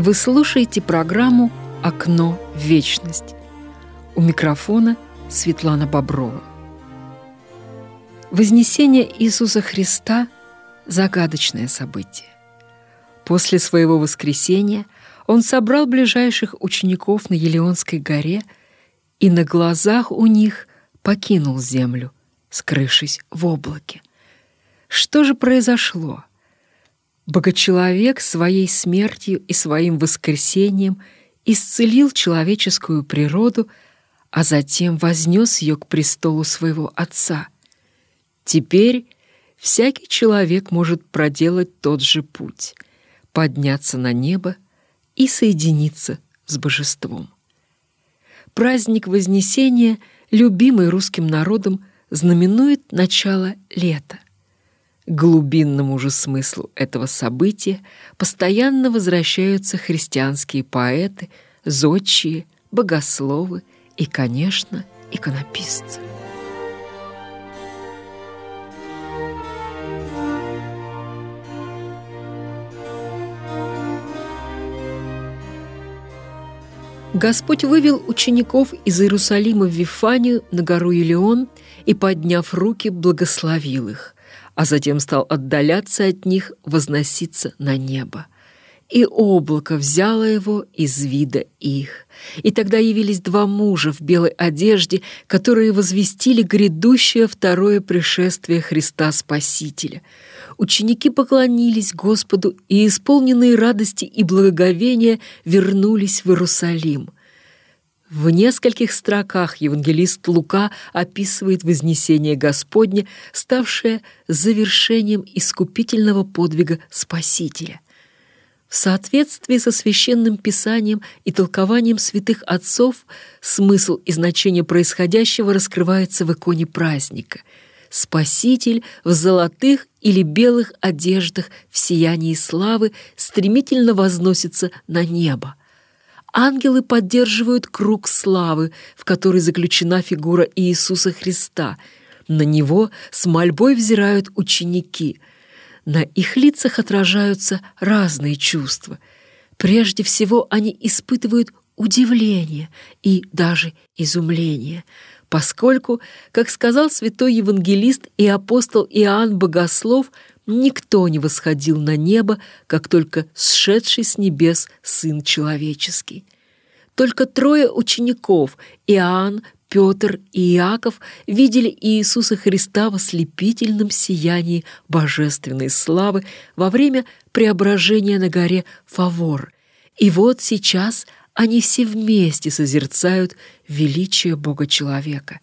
Вы слушаете программу «Окно в вечность». У микрофона Светлана Боброва. Вознесение Иисуса Христа – загадочное событие. После своего воскресения он собрал ближайших учеников на Елеонской горе и на глазах у них покинул землю, скрывшись в облаке. Что же произошло? Богочеловек своей смертью и своим воскресением исцелил человеческую природу, а затем вознес ее к престолу своего Отца. Теперь всякий человек может проделать тот же путь, подняться на небо и соединиться с Божеством. Праздник Вознесения, любимый русским народом, знаменует начало лета глубинному же смыслу этого события постоянно возвращаются христианские поэты, зодчие, богословы и, конечно, иконописцы. Господь вывел учеников из Иерусалима в Вифанию на гору Елеон и, подняв руки, благословил их, а затем стал отдаляться от них, возноситься на небо. И облако взяло его из вида их. И тогда явились два мужа в белой одежде, которые возвестили грядущее второе пришествие Христа Спасителя. Ученики поклонились Господу и, исполненные радости и благоговения, вернулись в Иерусалим – в нескольких строках евангелист Лука описывает вознесение Господне, ставшее завершением искупительного подвига Спасителя. В соответствии со священным писанием и толкованием святых отцов смысл и значение происходящего раскрывается в иконе праздника. Спаситель в золотых или белых одеждах в сиянии славы стремительно возносится на небо ангелы поддерживают круг славы, в который заключена фигура Иисуса Христа. На него с мольбой взирают ученики. На их лицах отражаются разные чувства. Прежде всего они испытывают удивление и даже изумление, поскольку, как сказал святой евангелист и апостол Иоанн Богослов, Никто не восходил на небо, как только сшедший с небес Сын Человеческий. Только трое учеников — Иоанн, Петр и Иаков — видели Иисуса Христа в ослепительном сиянии божественной славы во время преображения на горе Фавор. И вот сейчас они все вместе созерцают величие Бога-человека.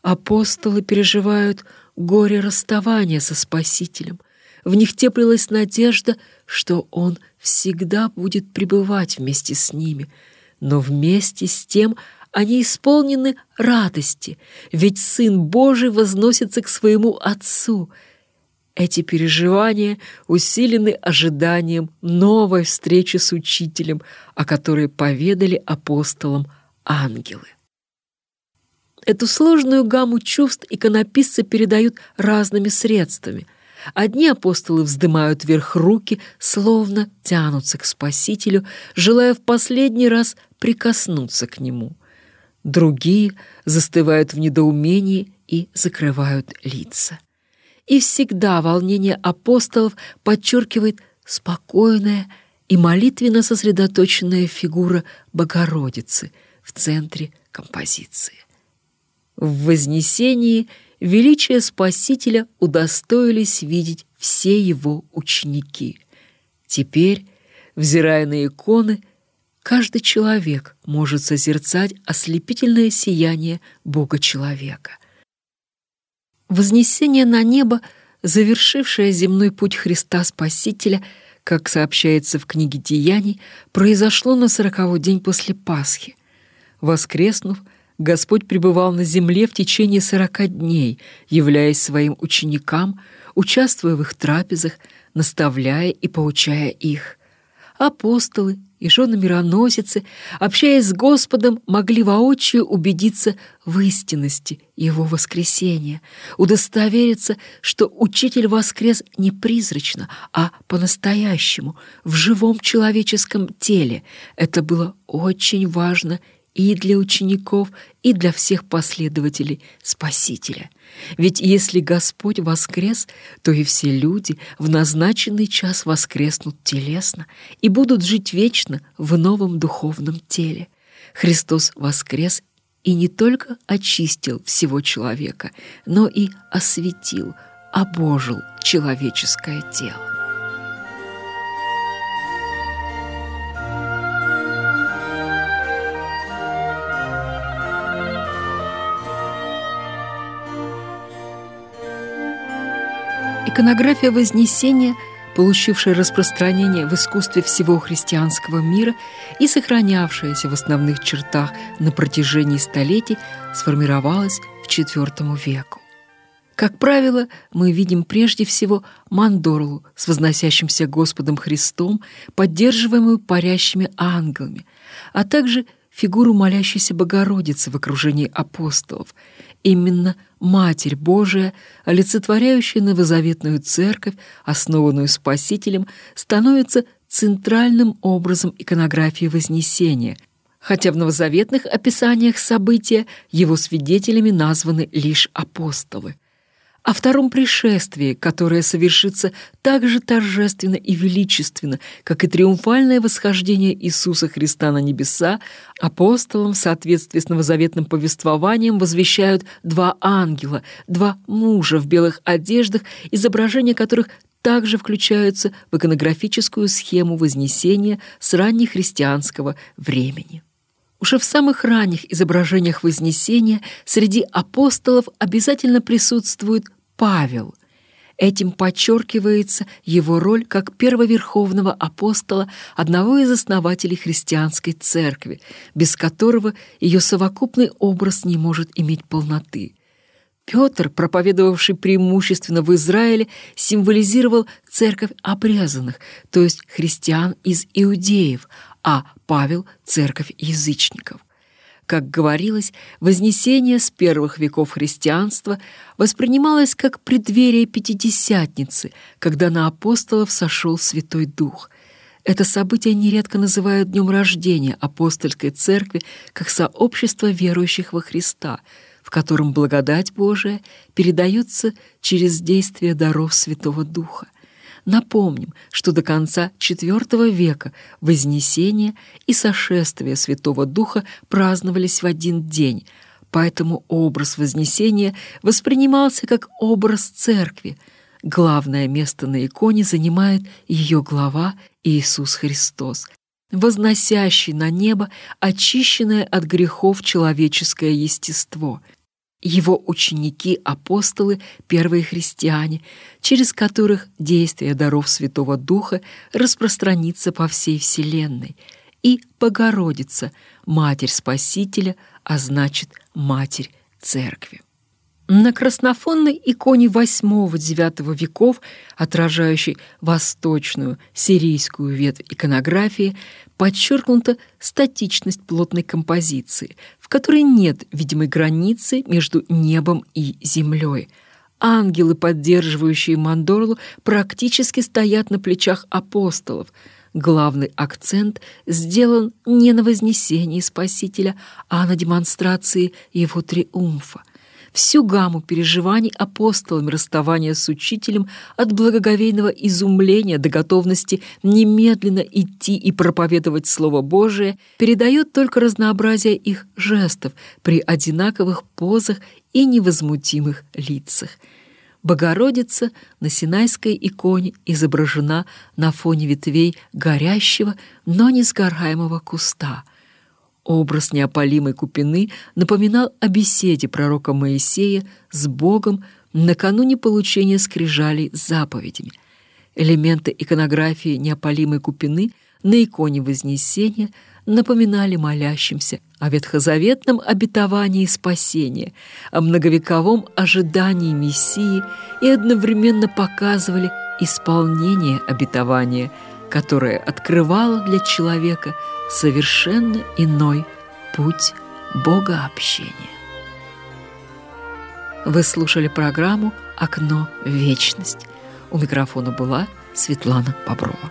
Апостолы переживают горе расставания со Спасителем, в них теплилась надежда, что Он всегда будет пребывать вместе с ними. Но вместе с тем они исполнены радости, ведь Сын Божий возносится к своему Отцу. Эти переживания усилены ожиданием новой встречи с Учителем, о которой поведали апостолам ангелы. Эту сложную гамму чувств иконописцы передают разными средствами – Одни апостолы вздымают вверх руки, словно тянутся к Спасителю, желая в последний раз прикоснуться к Нему. Другие застывают в недоумении и закрывают лица. И всегда волнение апостолов подчеркивает спокойная и молитвенно сосредоточенная фигура Богородицы в центре композиции. В Вознесении – величие Спасителя удостоились видеть все его ученики. Теперь, взирая на иконы, каждый человек может созерцать ослепительное сияние Бога-человека. Вознесение на небо, завершившее земной путь Христа Спасителя, как сообщается в книге Деяний, произошло на сороковой день после Пасхи. Воскреснув, Господь пребывал на земле в течение сорока дней, являясь своим ученикам, участвуя в их трапезах, наставляя и поучая их. Апостолы и жены-мироносицы, общаясь с Господом, могли воочию убедиться в истинности Его воскресения, удостовериться, что Учитель воскрес не призрачно, а по-настоящему, в живом человеческом теле. Это было очень важно и для учеников, и для всех последователей Спасителя. Ведь если Господь воскрес, то и все люди в назначенный час воскреснут телесно и будут жить вечно в новом духовном теле. Христос воскрес и не только очистил всего человека, но и осветил, обожил человеческое тело. Иконография Вознесения, получившая распространение в искусстве всего христианского мира и сохранявшаяся в основных чертах на протяжении столетий, сформировалась в IV веку. Как правило, мы видим прежде всего мандорлу с возносящимся Господом Христом, поддерживаемую парящими ангелами, а также фигуру молящейся Богородицы в окружении апостолов – Именно Матерь Божия, олицетворяющая новозаветную церковь, основанную Спасителем, становится центральным образом иконографии Вознесения, хотя в новозаветных описаниях события его свидетелями названы лишь апостолы – о втором пришествии, которое совершится так же торжественно и величественно, как и триумфальное восхождение Иисуса Христа на небеса, апостолам в соответствии с новозаветным повествованием возвещают два ангела, два мужа в белых одеждах, изображения которых также включаются в иконографическую схему Вознесения с раннехристианского времени. Уже в самых ранних изображениях Вознесения среди апостолов обязательно присутствует Павел. Этим подчеркивается его роль как первоверховного апостола, одного из основателей христианской церкви, без которого ее совокупный образ не может иметь полноты. Петр, проповедовавший преимущественно в Израиле, символизировал церковь обрезанных, то есть христиан из иудеев, а Павел — церковь язычников. Как говорилось, Вознесение с первых веков христианства воспринималось как преддверие Пятидесятницы, когда на апостолов сошел Святой Дух. Это событие нередко называют днем рождения апостольской церкви как сообщество верующих во Христа, в котором благодать Божия передается через действие даров Святого Духа. Напомним, что до конца IV века Вознесение и сошествие Святого Духа праздновались в один день, поэтому образ Вознесения воспринимался как образ церкви. Главное место на иконе занимает ее глава Иисус Христос, возносящий на небо очищенное от грехов человеческое естество — его ученики, апостолы, первые христиане, через которых действие даров Святого Духа распространится по всей Вселенной, и Богородица, Матерь Спасителя, а значит, Матерь Церкви. На краснофонной иконе VIII-IX веков, отражающей восточную сирийскую ветвь иконографии, подчеркнута статичность плотной композиции, в которой нет видимой границы между небом и землей. Ангелы, поддерживающие мандорлу, практически стоят на плечах апостолов. Главный акцент сделан не на вознесении Спасителя, а на демонстрации его триумфа всю гамму переживаний апостолами расставания с учителем от благоговейного изумления до готовности немедленно идти и проповедовать Слово Божие передает только разнообразие их жестов при одинаковых позах и невозмутимых лицах. Богородица на Синайской иконе изображена на фоне ветвей горящего, но не сгораемого куста — Образ неопалимой купины напоминал о беседе пророка Моисея с Богом накануне получения скрижалей с заповедями. Элементы иконографии неопалимой купины на иконе Вознесения напоминали молящимся о ветхозаветном обетовании спасения, о многовековом ожидании Мессии и одновременно показывали исполнение обетования, которая открывала для человека совершенно иной путь богообщения. Вы слушали программу «Окно в вечность». У микрофона была Светлана Боброва.